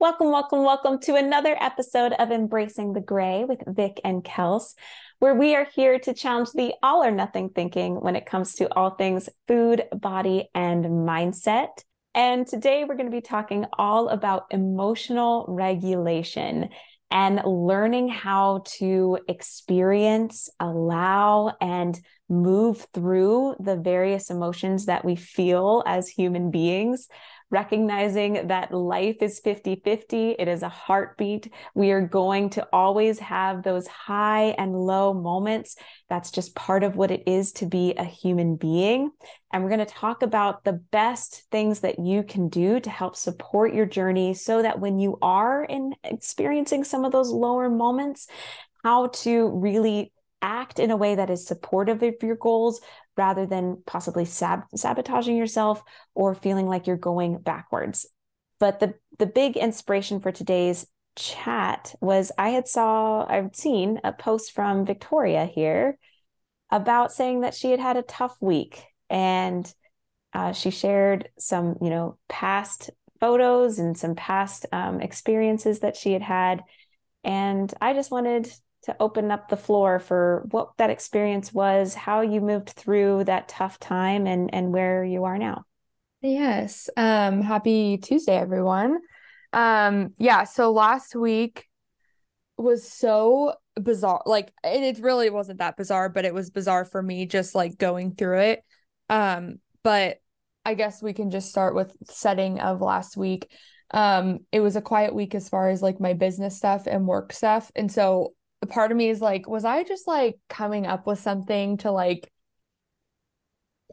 Welcome, welcome, welcome to another episode of Embracing the Gray with Vic and Kels, where we are here to challenge the all or nothing thinking when it comes to all things food, body, and mindset. And today we're going to be talking all about emotional regulation and learning how to experience, allow, and move through the various emotions that we feel as human beings recognizing that life is 50 50. It is a heartbeat. We are going to always have those high and low moments. That's just part of what it is to be a human being. And we're going to talk about the best things that you can do to help support your journey so that when you are in experiencing some of those lower moments, how to really act in a way that is supportive of your goals rather than possibly sab- sabotaging yourself or feeling like you're going backwards. But the the big inspiration for today's chat was I had saw I've seen a post from Victoria here about saying that she had had a tough week and uh, she shared some you know past photos and some past um, experiences that she had had and I just wanted to open up the floor for what that experience was, how you moved through that tough time and and where you are now. Yes. Um happy Tuesday everyone. Um yeah, so last week was so bizarre. Like and it really wasn't that bizarre, but it was bizarre for me just like going through it. Um but I guess we can just start with setting of last week. Um it was a quiet week as far as like my business stuff and work stuff. And so part of me is like, was I just like coming up with something to like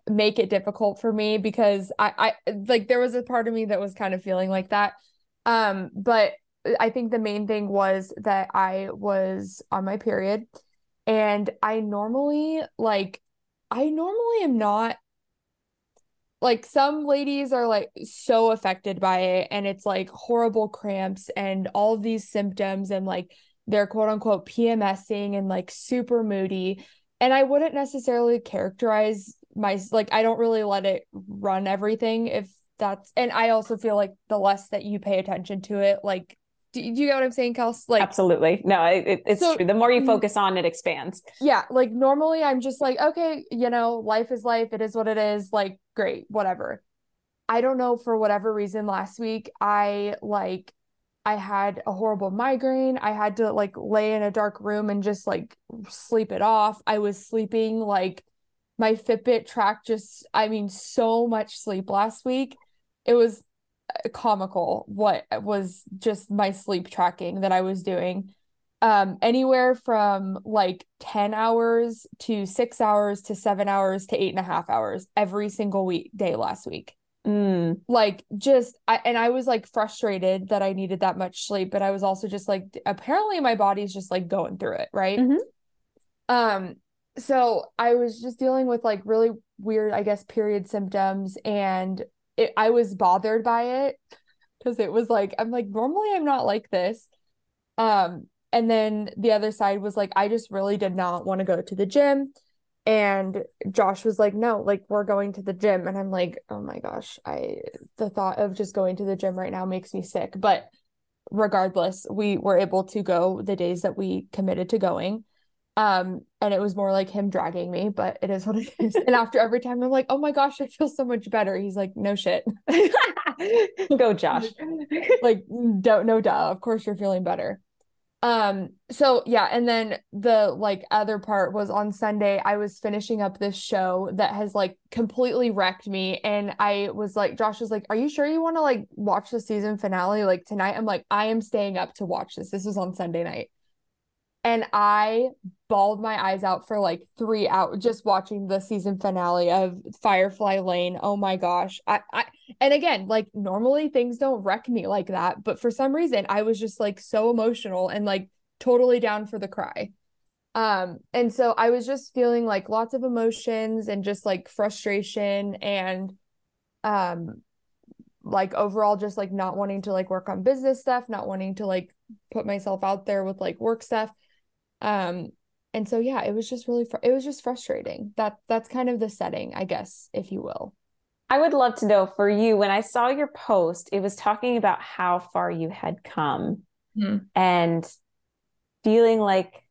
make it difficult for me? Because I I like there was a part of me that was kind of feeling like that. Um, but I think the main thing was that I was on my period. And I normally like I normally am not like some ladies are like so affected by it. And it's like horrible cramps and all these symptoms and like they're quote unquote PMSing and like super moody. And I wouldn't necessarily characterize my like I don't really let it run everything if that's and I also feel like the less that you pay attention to it, like do, do you get what I'm saying, Kels? Like absolutely. No, it, it's so, true. The more you mm-hmm. focus on it expands. Yeah. Like normally I'm just like, okay, you know, life is life. It is what it is. Like, great, whatever. I don't know for whatever reason last week, I like I had a horrible migraine. I had to like lay in a dark room and just like sleep it off. I was sleeping like my Fitbit tracked just, I mean, so much sleep last week. It was uh, comical what was just my sleep tracking that I was doing. Um, anywhere from like 10 hours to six hours to seven hours to eight and a half hours every single week day last week. Mm. Like just I and I was like frustrated that I needed that much sleep, but I was also just like apparently my body's just like going through it, right? Mm-hmm. Um so I was just dealing with like really weird, I guess, period symptoms and it, I was bothered by it because it was like I'm like normally I'm not like this. Um and then the other side was like I just really did not want to go to the gym and Josh was like, "No, like we're going to the gym." And I'm like, "Oh my gosh, I the thought of just going to the gym right now makes me sick." But regardless, we were able to go the days that we committed to going. Um, and it was more like him dragging me, but it is what it is. and after every time I'm like, "Oh my gosh, I feel so much better." He's like, "No shit." go Josh. like, don't no duh. Of course you're feeling better. Um, so yeah, and then the like other part was on Sunday, I was finishing up this show that has like completely wrecked me. And I was like, Josh was like, Are you sure you want to like watch the season finale like tonight? I'm like, I am staying up to watch this. This was on Sunday night and I bawled my eyes out for like three hours just watching the season finale of Firefly Lane. Oh my gosh. I, I and again, like normally things don't wreck me like that, but for some reason I was just like so emotional and like totally down for the cry. Um, and so I was just feeling like lots of emotions and just like frustration and um like overall just like not wanting to like work on business stuff, not wanting to like put myself out there with like work stuff um and so yeah it was just really fr- it was just frustrating that that's kind of the setting i guess if you will I would love to know for you when I saw your post, it was talking about how far you had come mm-hmm. and feeling like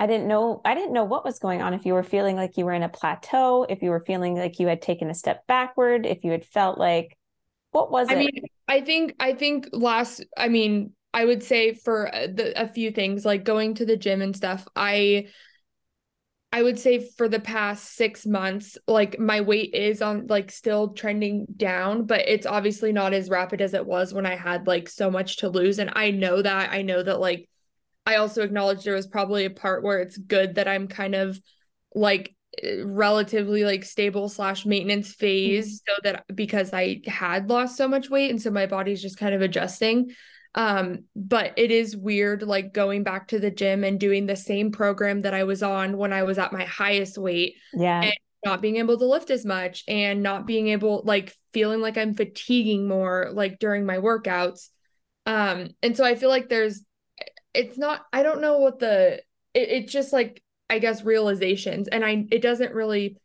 I didn't know I didn't know what was going on if you were feeling like you were in a plateau, if you were feeling like you had taken a step backward, if you had felt like what was it? I it? mean, I think I think last I mean, I would say for the, a few things like going to the gym and stuff. I I would say for the past 6 months like my weight is on like still trending down, but it's obviously not as rapid as it was when I had like so much to lose and I know that. I know that like I also acknowledge there was probably a part where it's good that I'm kind of like relatively like stable slash maintenance phase mm-hmm. so that because I had lost so much weight and so my body's just kind of adjusting. Um, but it is weird like going back to the gym and doing the same program that I was on when I was at my highest weight. Yeah. And not being able to lift as much and not being able like feeling like I'm fatiguing more like during my workouts. Um, and so I feel like there's it's not i don't know what the it, it's just like i guess realizations and i it doesn't really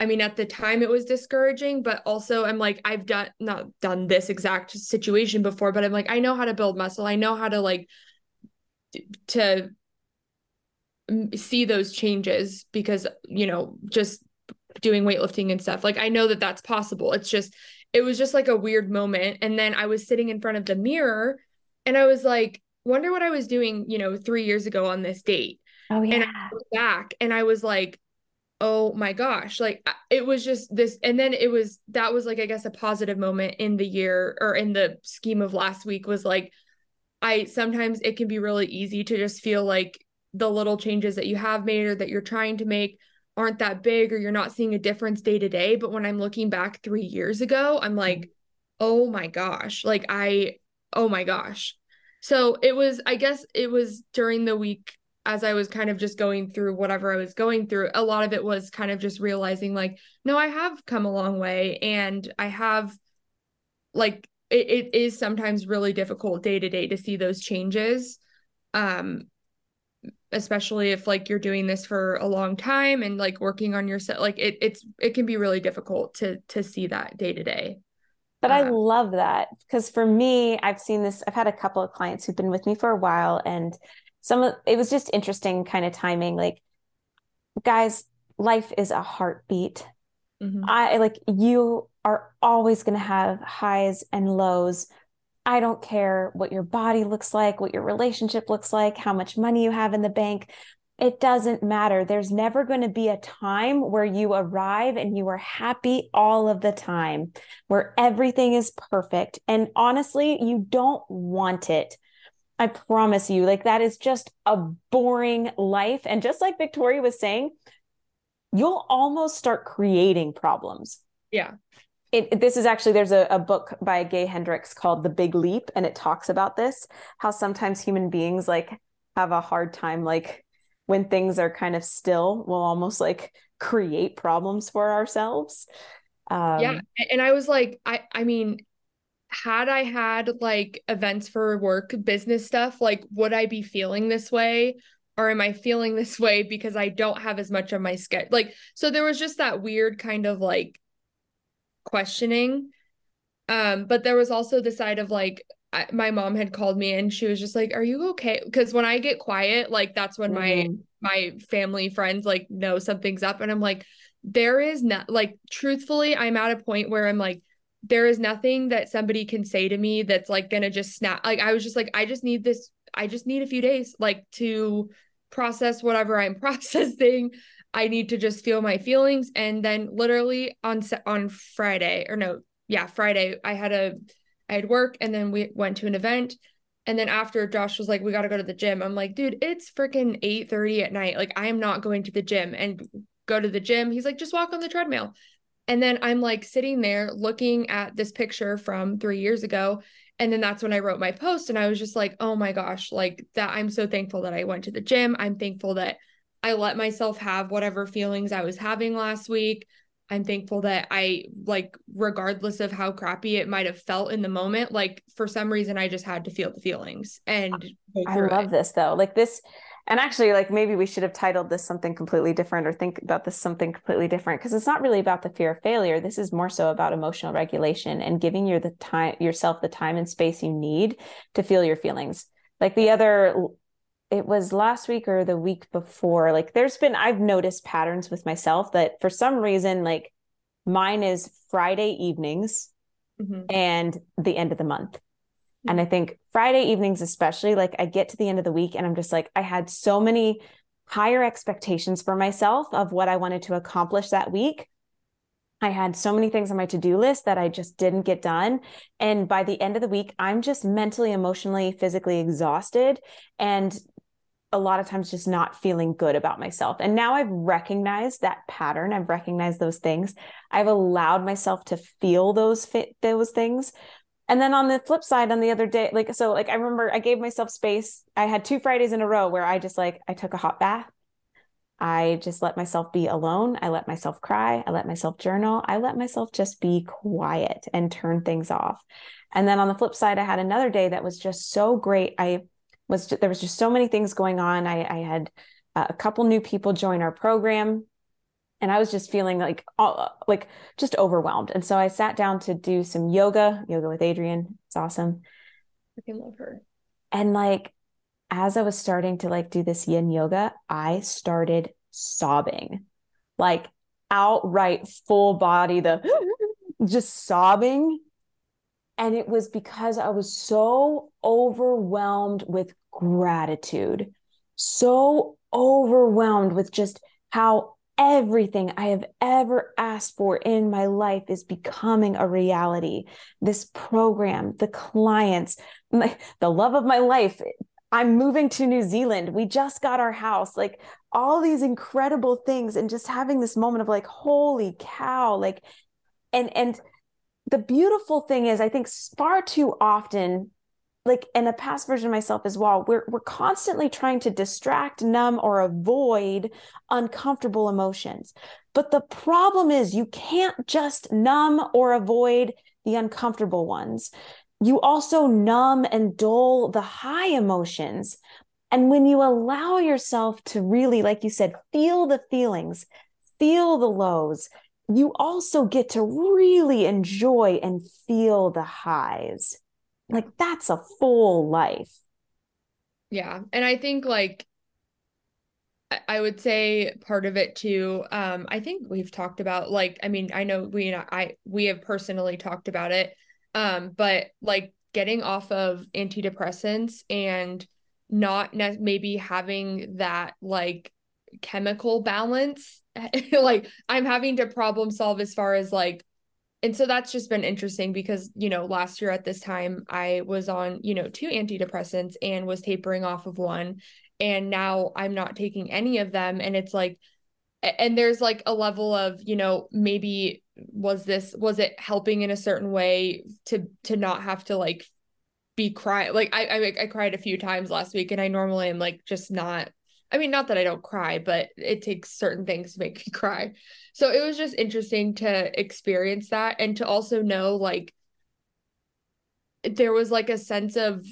i mean at the time it was discouraging but also i'm like i've done not done this exact situation before but i'm like i know how to build muscle i know how to like to see those changes because you know just doing weightlifting and stuff like i know that that's possible it's just it was just like a weird moment and then i was sitting in front of the mirror and i was like wonder what I was doing, you know, three years ago on this date. Oh yeah. And I back and I was like, oh my gosh, like it was just this. And then it was that was like I guess a positive moment in the year or in the scheme of last week was like I sometimes it can be really easy to just feel like the little changes that you have made or that you're trying to make aren't that big or you're not seeing a difference day to day. But when I'm looking back three years ago, I'm like, mm-hmm. oh my gosh, like I, oh my gosh, so it was, I guess it was during the week as I was kind of just going through whatever I was going through. A lot of it was kind of just realizing, like, no, I have come a long way and I have, like, it, it is sometimes really difficult day to day to see those changes. Um, especially if like you're doing this for a long time and like working on yourself like it it's it can be really difficult to to see that day to day but I love that because for me, I've seen this. I've had a couple of clients who've been with me for a while, and some of it was just interesting kind of timing. Like, guys, life is a heartbeat. Mm-hmm. I like you are always going to have highs and lows. I don't care what your body looks like, what your relationship looks like, how much money you have in the bank it doesn't matter. There's never going to be a time where you arrive and you are happy all of the time, where everything is perfect. And honestly, you don't want it. I promise you, like that is just a boring life. And just like Victoria was saying, you'll almost start creating problems. Yeah. It, this is actually there's a, a book by Gay Hendricks called The Big Leap, and it talks about this how sometimes human beings like have a hard time like when things are kind of still, we'll almost like create problems for ourselves. Um, yeah. And I was like, I, I mean, had I had like events for work, business stuff, like would I be feeling this way? Or am I feeling this way because I don't have as much of my schedule? Like, so there was just that weird kind of like questioning. Um, but there was also the side of like, I, my mom had called me and she was just like, "Are you okay?" Because when I get quiet, like that's when mm-hmm. my my family friends like know something's up, and I'm like, there is not like truthfully, I'm at a point where I'm like, there is nothing that somebody can say to me that's like gonna just snap. Like I was just like, I just need this. I just need a few days like to process whatever I'm processing. I need to just feel my feelings, and then literally on on Friday or no, yeah, Friday, I had a I had work and then we went to an event. And then after Josh was like, we got to go to the gym. I'm like, dude, it's freaking 8 30 at night. Like, I am not going to the gym and go to the gym. He's like, just walk on the treadmill. And then I'm like sitting there looking at this picture from three years ago. And then that's when I wrote my post. And I was just like, oh my gosh, like that. I'm so thankful that I went to the gym. I'm thankful that I let myself have whatever feelings I was having last week. I'm thankful that I like regardless of how crappy it might have felt in the moment, like for some reason I just had to feel the feelings and I love it. this though. Like this and actually like maybe we should have titled this something completely different or think about this something completely different because it's not really about the fear of failure. This is more so about emotional regulation and giving you the time yourself the time and space you need to feel your feelings. Like the other it was last week or the week before like there's been i've noticed patterns with myself that for some reason like mine is friday evenings mm-hmm. and the end of the month. And i think friday evenings especially like i get to the end of the week and i'm just like i had so many higher expectations for myself of what i wanted to accomplish that week I had so many things on my to do list that I just didn't get done. And by the end of the week, I'm just mentally, emotionally, physically exhausted. And a lot of times just not feeling good about myself. And now I've recognized that pattern. I've recognized those things. I've allowed myself to feel those those things. And then on the flip side, on the other day, like so, like I remember I gave myself space. I had two Fridays in a row where I just like I took a hot bath. I just let myself be alone. I let myself cry. I let myself journal. I let myself just be quiet and turn things off. And then on the flip side, I had another day that was just so great. I was there was just so many things going on. I, I had uh, a couple new people join our program and I was just feeling like all, like just overwhelmed. And so I sat down to do some yoga, yoga with Adriene. It's awesome. I can love her. And like as I was starting to like do this yin yoga, I started sobbing. Like outright full body the just sobbing and it was because I was so overwhelmed with gratitude, so overwhelmed with just how everything I have ever asked for in my life is becoming a reality. This program, the clients, my, the love of my life. I'm moving to New Zealand. We just got our house. Like all these incredible things and just having this moment of like holy cow like and and the beautiful thing is i think far too often like in a past version of myself as well we're we're constantly trying to distract numb or avoid uncomfortable emotions. But the problem is you can't just numb or avoid the uncomfortable ones. You also numb and dull the high emotions. And when you allow yourself to really like you said feel the feelings feel the lows you also get to really enjoy and feel the highs. Like that's a full life. Yeah. And I think like I would say part of it too. Um, I think we've talked about like, I mean, I know we I we have personally talked about it. Um, but like getting off of antidepressants and not ne- maybe having that like chemical balance like i'm having to problem solve as far as like and so that's just been interesting because you know last year at this time i was on you know two antidepressants and was tapering off of one. And now i'm not taking any of them. And it's like and there's like a level of you know maybe was this was it helping in a certain way to to not have to like be crying like I, I i cried a few times last week and i normally am like just not I mean, not that I don't cry, but it takes certain things to make me cry. So it was just interesting to experience that and to also know like there was like a sense of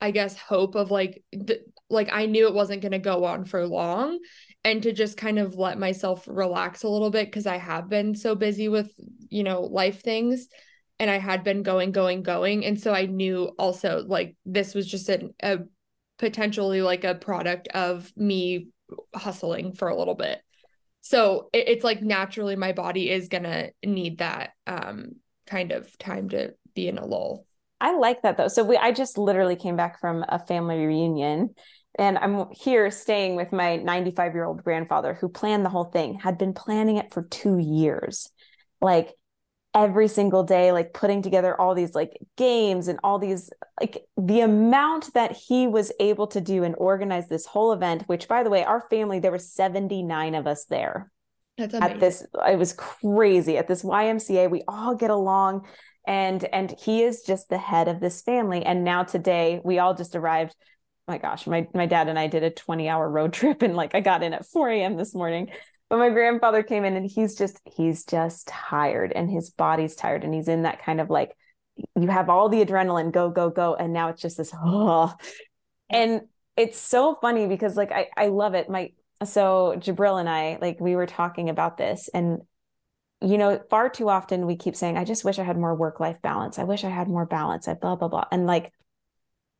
I guess hope of like th- like I knew it wasn't going to go on for long and to just kind of let myself relax a little bit cuz I have been so busy with, you know, life things and I had been going going going and so I knew also like this was just an, a potentially like a product of me hustling for a little bit. So it, it's like naturally my body is gonna need that um kind of time to be in a lull. I like that though. So we I just literally came back from a family reunion and I'm here staying with my 95 year old grandfather who planned the whole thing, had been planning it for two years. Like every single day like putting together all these like games and all these like the amount that he was able to do and organize this whole event which by the way our family there were 79 of us there. At this it was crazy. At this YMCA we all get along and and he is just the head of this family. And now today we all just arrived. My gosh my my dad and I did a 20 hour road trip and like I got in at 4 a.m this morning but my grandfather came in and he's just he's just tired and his body's tired and he's in that kind of like you have all the adrenaline go go go. And now it's just this oh. And it's so funny because like I I love it. My so Jabril and I like we were talking about this and you know far too often we keep saying I just wish I had more work life balance. I wish I had more balance. I blah blah blah. And like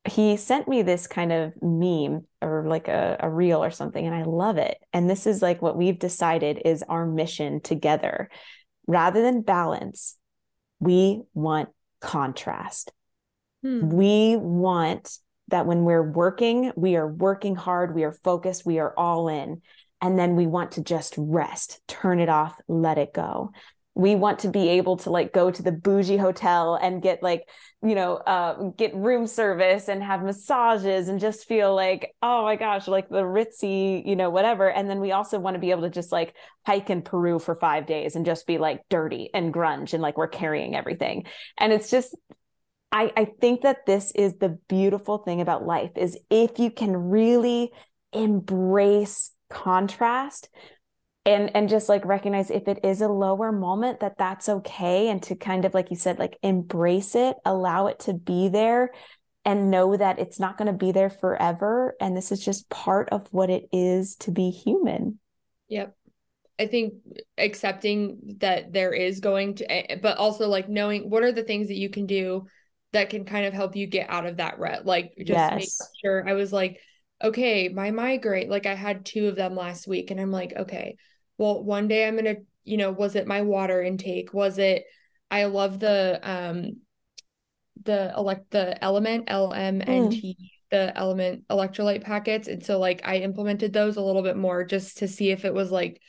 he sent me this kind of meme or like a, a reel or something and i love it. And this is like what we've decided is our mission together. Rather than balance we want contrast. Hmm. we want that when we're working we are working hard we are focused we are all in and then we want to just rest turn it off let it go we want to be able to like go to the bougie hotel and get like you know uh, get room service and have massages and just feel like oh my gosh like the ritzy you know whatever. And then we also want to be able to just like hike in peru for five days and just be like dirty and grunge and like we're carrying everything. And it's just I, I think that this is the beautiful thing about life is if you can really embrace contrast and and just like recognize if it is a lower moment that that's okay and to kind of like you said like embrace it allow it to be there and know that it's not going to be there forever and this is just part of what it is to be human. Yep. I think accepting that there is going to eh, but also like knowing what are the things that you can do that can kind of help you get out of that rut? Like just yes. make sure i was like okay my migraine like i had two of them last week and i'm like okay well one day i'm gonna you know was it my water intake was it i love the um the elect the element lmnt mm. the element electrolyte packets and so like i implemented those a little bit more just to see if it was like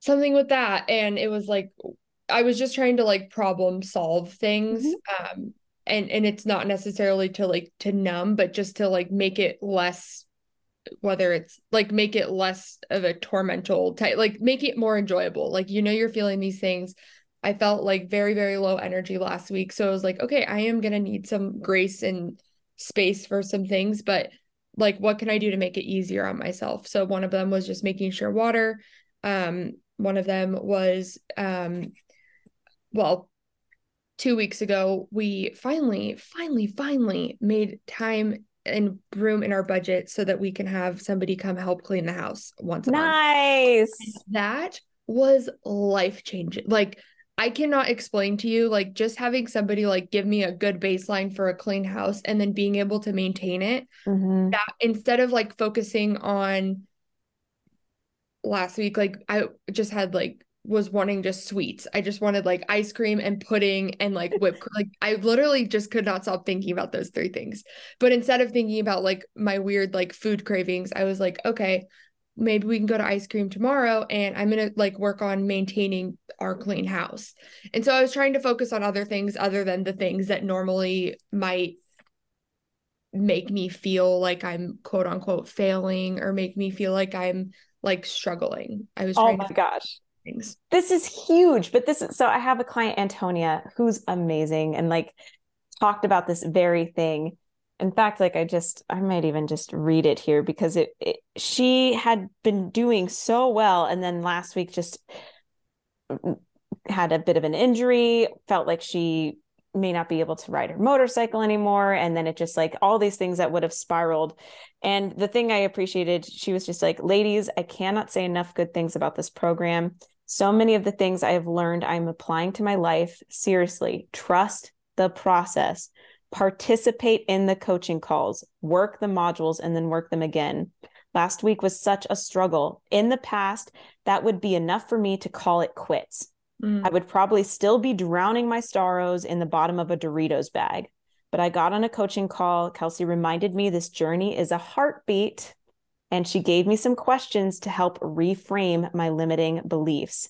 something with that and it was like i was just trying to like problem solve things mm-hmm. um and and it's not necessarily to like to numb but just to like make it less whether it's like make it less of a tormental type like make it more enjoyable. Like you know you're feeling these things. I felt like very very low energy last week. So i was like okay i am going to need some grace and space for some things but like what can i do to make it easier on myself? So one of them was just making sure water. Um one of them was um well two weeks ago we finally finally finally made time and room in our budget so that we can have somebody come help clean the house once a nice. month. Nice. That was life changing. Like I cannot explain to you like just having somebody like give me a good baseline for a clean house and then being able to maintain it. Mm-hmm. That instead of like focusing on last week like I just had like was wanting just sweets. I just wanted like ice cream and pudding and like whipped like I literally just could not stop thinking about those three things. But instead of thinking about like my weird like food cravings, I was like, okay, maybe we can go to ice cream tomorrow and I'm going to like work on maintaining our clean house. And so I was trying to focus on other things other than the things that normally might make me feel like I'm quote unquote failing or make me feel like I'm like struggling. I was Oh my to- gosh things. This is huge, but this is so I have a client, Antonia, who's amazing and like talked about this very thing. In fact, like I just I might even just read it here because it, it she had been doing so well and then last week just had a bit of an injury, felt like she may not be able to ride her motorcycle anymore and then it just like all these things that would have spiraled and the thing i appreciated she was just like ladies i cannot say enough good things about this program so many of the things I have learned, I'm applying to my life. Seriously, trust the process, participate in the coaching calls, work the modules, and then work them again. Last week was such a struggle. In the past, that would be enough for me to call it quits. Mm. I would probably still be drowning my Staros in the bottom of a Doritos bag. But I got on a coaching call. Kelsey reminded me this journey is a heartbeat and she gave me some questions to help reframe my limiting beliefs.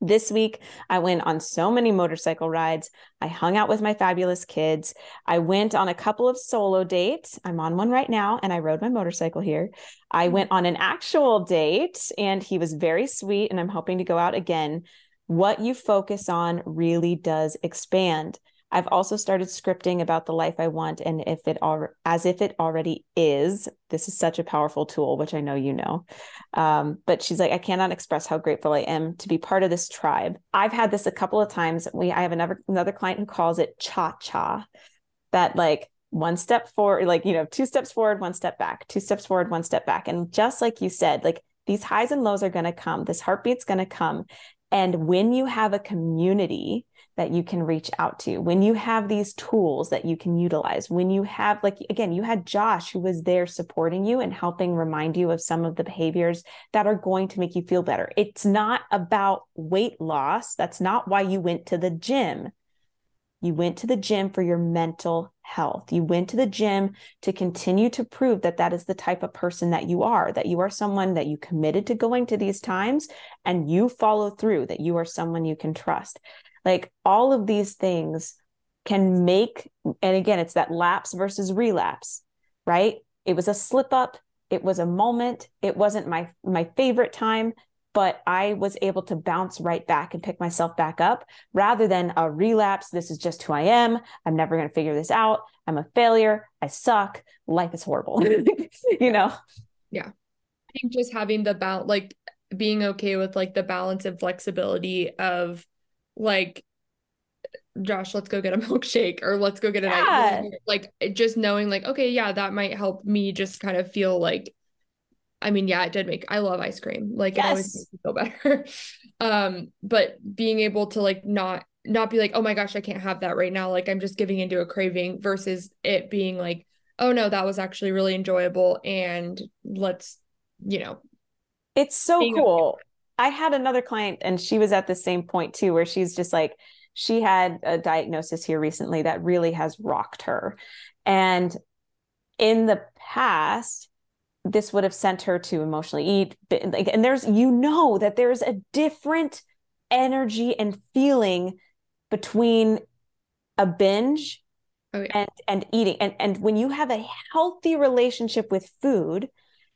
This week, I went on so many motorcycle rides. I hung out with my fabulous kids. I went on a couple of solo dates. I'm on one right now, and I rode my motorcycle here. I mm-hmm. went on an actual date, and he was very sweet, and I'm hoping to go out again. What you focus on really does expand. I've also started scripting about the life I want and if it all as if it already is. This is such a powerful tool, which I know you know. Um, but she's like, I cannot express how grateful I am to be part of this tribe. I've had this a couple of times. We I have another another client who calls it cha cha, that like one step forward, like you know, two steps forward, one step back, two steps forward, one step back, and just like you said, like these highs and lows are going to come. This heartbeat's going to come, and when you have a community that you can reach out to, when you have these tools that you can utilize, when you have, like, again, you had Josh who was there supporting you and helping remind you of some of the behaviors that are going to make you feel better. It's not about weight loss. That's not why you went to the gym. You went to the gym for your mental health. You went to the gym to continue to prove that that is the type of person that you are, that you are someone that you committed to going to these times and you follow through, that you are someone you can trust. Like all of these things can make, and again, it's that lapse versus relapse, right? It was a slip up. It was a moment. It wasn't my my favorite time, but I was able to bounce right back and pick myself back up rather than a relapse. This is just who I am. I'm never going to figure this out. I'm a failure. I suck. Life is horrible. you know? Yeah. I think just having the balance, like being okay with like the balance and flexibility of like, Josh, let's go get a milkshake or let's go get an yeah. night. Like just knowing like, okay, yeah, that might help me just kind of feel like I mean, yeah, it did make I love ice cream. Like yes. it always makes me feel better. um, but being able to like not not be like, oh my gosh, I can't have that right now. Like I'm just giving into a craving versus it being like, oh no, that was actually really enjoyable. And let's, you know. It's so cool. I had another client and she was at the same point too, where she's just like, she had a diagnosis here recently that really has rocked her. And in the past, this would have sent her to emotionally eat like and there's you know that there's a different energy and feeling between a binge oh, yeah. and and eating and and when you have a healthy relationship with food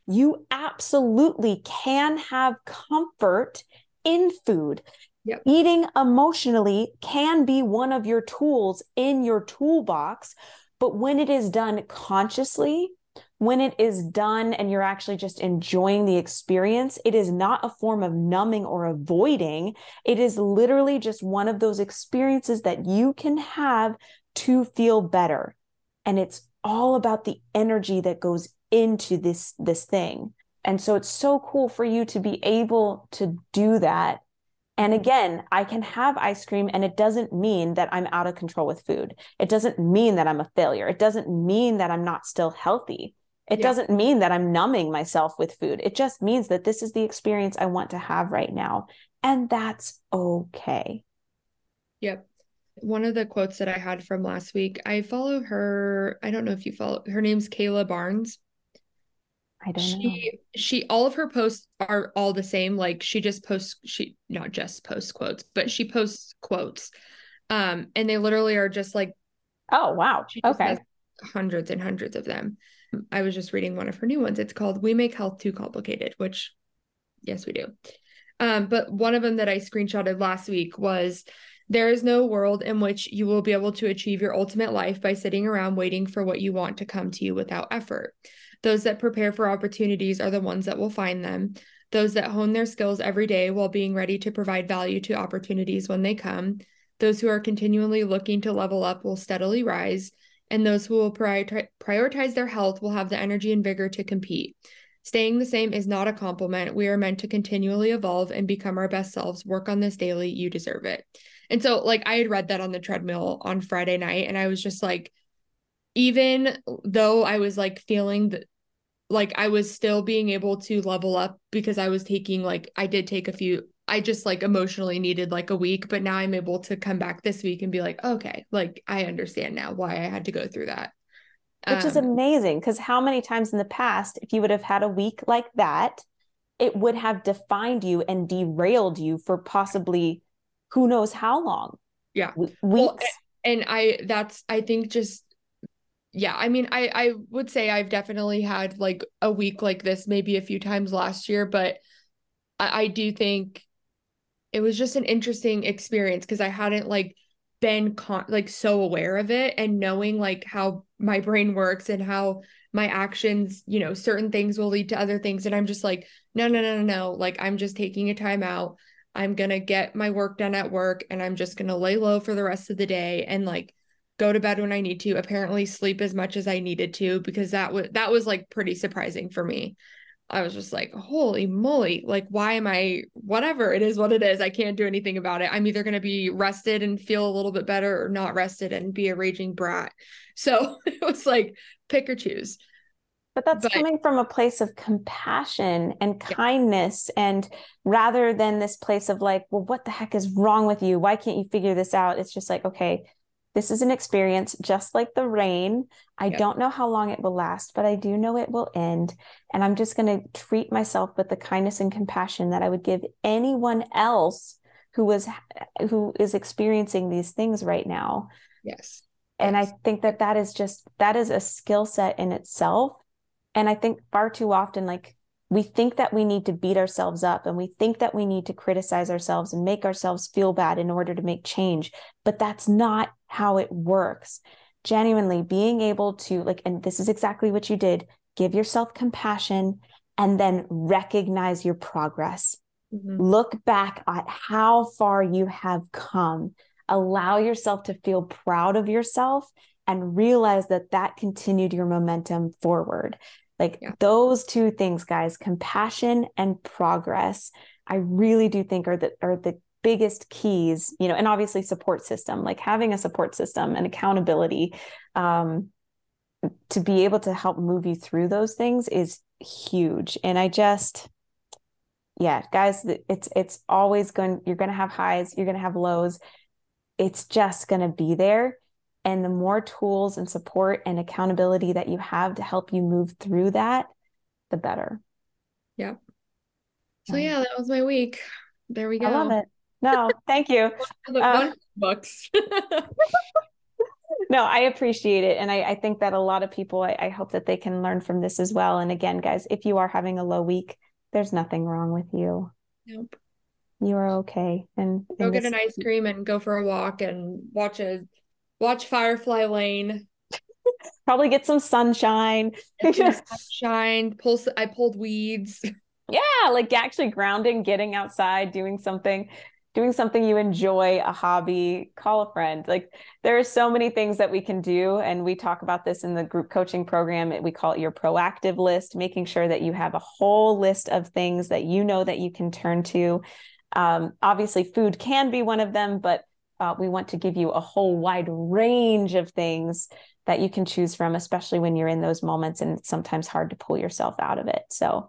you absolutely can have comfort in food yep. eating emotionally can be one of your tools in your toolbox but when it is done consciously when it is done and you're actually just enjoying the experience, it is not a form of numbing or avoiding. It is literally just one of those experiences that you can have to feel better. And it's all about the energy that goes into this this thing. And so it's so cool for you to be able to do that. And again, I can have ice cream and it doesn't mean that I'm out of control with food. It doesn't mean that I'm a failure. It doesn't mean that I'm not still healthy it yeah. doesn't mean that I'm numbing myself with food. It just means that this is the experience I want to have right now. And that's okay. Yep. One of the quotes that I had from last week, I follow her. I don't know if you follow her name's Kayla Barnes. I don't she, know. She all of her posts are all the same. Like she just posts she not just posts quotes, but she posts quotes. Um, and they literally are just like Oh wow. Okay. Hundreds and hundreds of them. I was just reading one of her new ones. It's called We Make Health Too Complicated, which, yes, we do. Um, but one of them that I screenshotted last week was there is no world in which you will be able to achieve your ultimate life by sitting around waiting for what you want to come to you without effort. Those that prepare for opportunities are the ones that will find them. Those that hone their skills every day while being ready to provide value to opportunities when they come. Those who are continually looking to level up will steadily rise and those who will prioritize their health will have the energy and vigor to compete. Staying the same is not a compliment. We are meant to continually evolve and become our best selves. Work on this daily. You deserve it. And so, like, I had read that on the treadmill on Friday night, and I was just like, even though I was like feeling that, like, I was still being able to level up because I was taking, like, I did take a few I just like emotionally needed like a week, but now I'm able to come back this week and be like, okay, like I understand now why I had to go through that. Which um, is amazing because how many times in the past, if you would have had a week like that, it would have defined you and derailed you for possibly who knows how long. Yeah. weeks. Well, and I, that's, I think just, yeah, I mean, I, I would say I've definitely had like a week like this, maybe a few times last year, but I, I do think it was just an interesting experience because I hadn't like been con- like so aware of it and knowing like how my brain works and how my actions, you know, certain things will lead to other things. And I'm just like, no, no, no, no, no. Like I'm just taking a time out. I'm going to get my work done at work and I'm just going to lay low for the rest of the day and like go to bed when I need to. Apparently sleep as much as I needed to because that was that was like pretty surprising for me. I was just like, holy moly, like, why am I, whatever, it is what it is. I can't do anything about it. I'm either going to be rested and feel a little bit better or not rested and be a raging brat. So it was like, pick or choose. But that's but, coming from a place of compassion and kindness. Yeah. And rather than this place of like, well, what the heck is wrong with you? Why can't you figure this out? It's just like, okay, this is an experience just like the rain. I yep. don't know how long it will last, but I do know it will end. And I'm just going to treat myself with the kindness and compassion that I would give anyone else who was who is experiencing these things right now. Yes. And yes. I think that that is just that is a skill set in itself. And I think far too often like we think that we need to beat ourselves up and we think that we need to criticize ourselves and make ourselves feel bad in order to make change but that's not how it works genuinely being able to like and this is exactly what you did give yourself compassion and then recognize your progress mm-hmm. look back at how far you have come allow yourself to feel proud of yourself and realize that that continued your momentum forward like yeah. those two things, guys, compassion and progress, I really do think are the are the biggest keys, you know, and obviously support system, like having a support system and accountability um, to be able to help move you through those things is huge. And I just, yeah, guys, it's it's always going. You're going to have highs. You're going to have lows. It's just going to be there. And the more tools and support and accountability that you have to help you move through that, the better. Yeah. So yeah, that was my week. There we go. I love it. No, thank you. uh, books. no, I appreciate it. And I, I, think that a lot of people, I, I hope that they can learn from this as well. And again, guys, if you are having a low week, there's nothing wrong with you. Nope. You are okay. And go get an ice cream and go for a walk and watch a watch Firefly Lane. Probably get some sunshine. sunshine. Pull. I pulled weeds. Yeah, like actually grounding, getting outside, doing something, doing something you enjoy, a hobby. Call a friend. Like there are so many things that we can do, and we talk about this in the group coaching program. We call it your proactive list, making sure that you have a whole list of things that you know that you can turn to. Um, obviously, food can be one of them, but uh, we want to give you a whole wide range of things that you can choose from, especially when you're in those moments and it's sometimes hard to pull yourself out of it. So,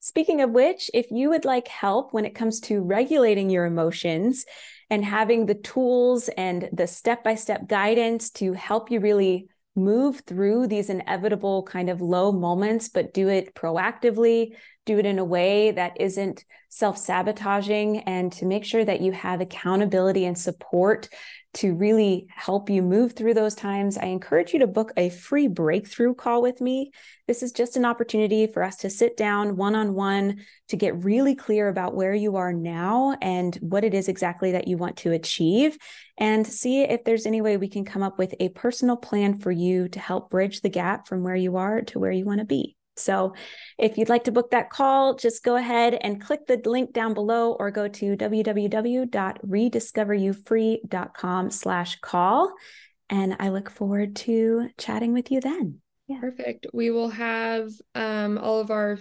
speaking of which, if you would like help when it comes to regulating your emotions and having the tools and the step by step guidance to help you really move through these inevitable kind of low moments, but do it proactively, do it in a way that isn't self sabotaging, and to make sure that you have accountability and support to really help you move through those times, I encourage you to book a free breakthrough call with me. This is just an opportunity for us to sit down one on one to get really clear about where you are now and what it is exactly that you want to achieve, and see if there's any way we can come up with a personal plan for you to help bridge the gap from where you are to where you want to be. So if you'd like to book that call, just go ahead and click the link down below or go to www.rediscoveryoufree.com slash call. And I look forward to chatting with you then. Yeah. Perfect. We will have um, all of our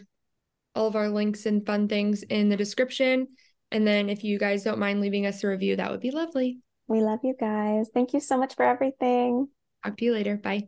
all of our links and fun things in the description. And then if you guys don't mind leaving us a review, that would be lovely. We love you guys. Thank you so much for everything. Talk to you later. Bye.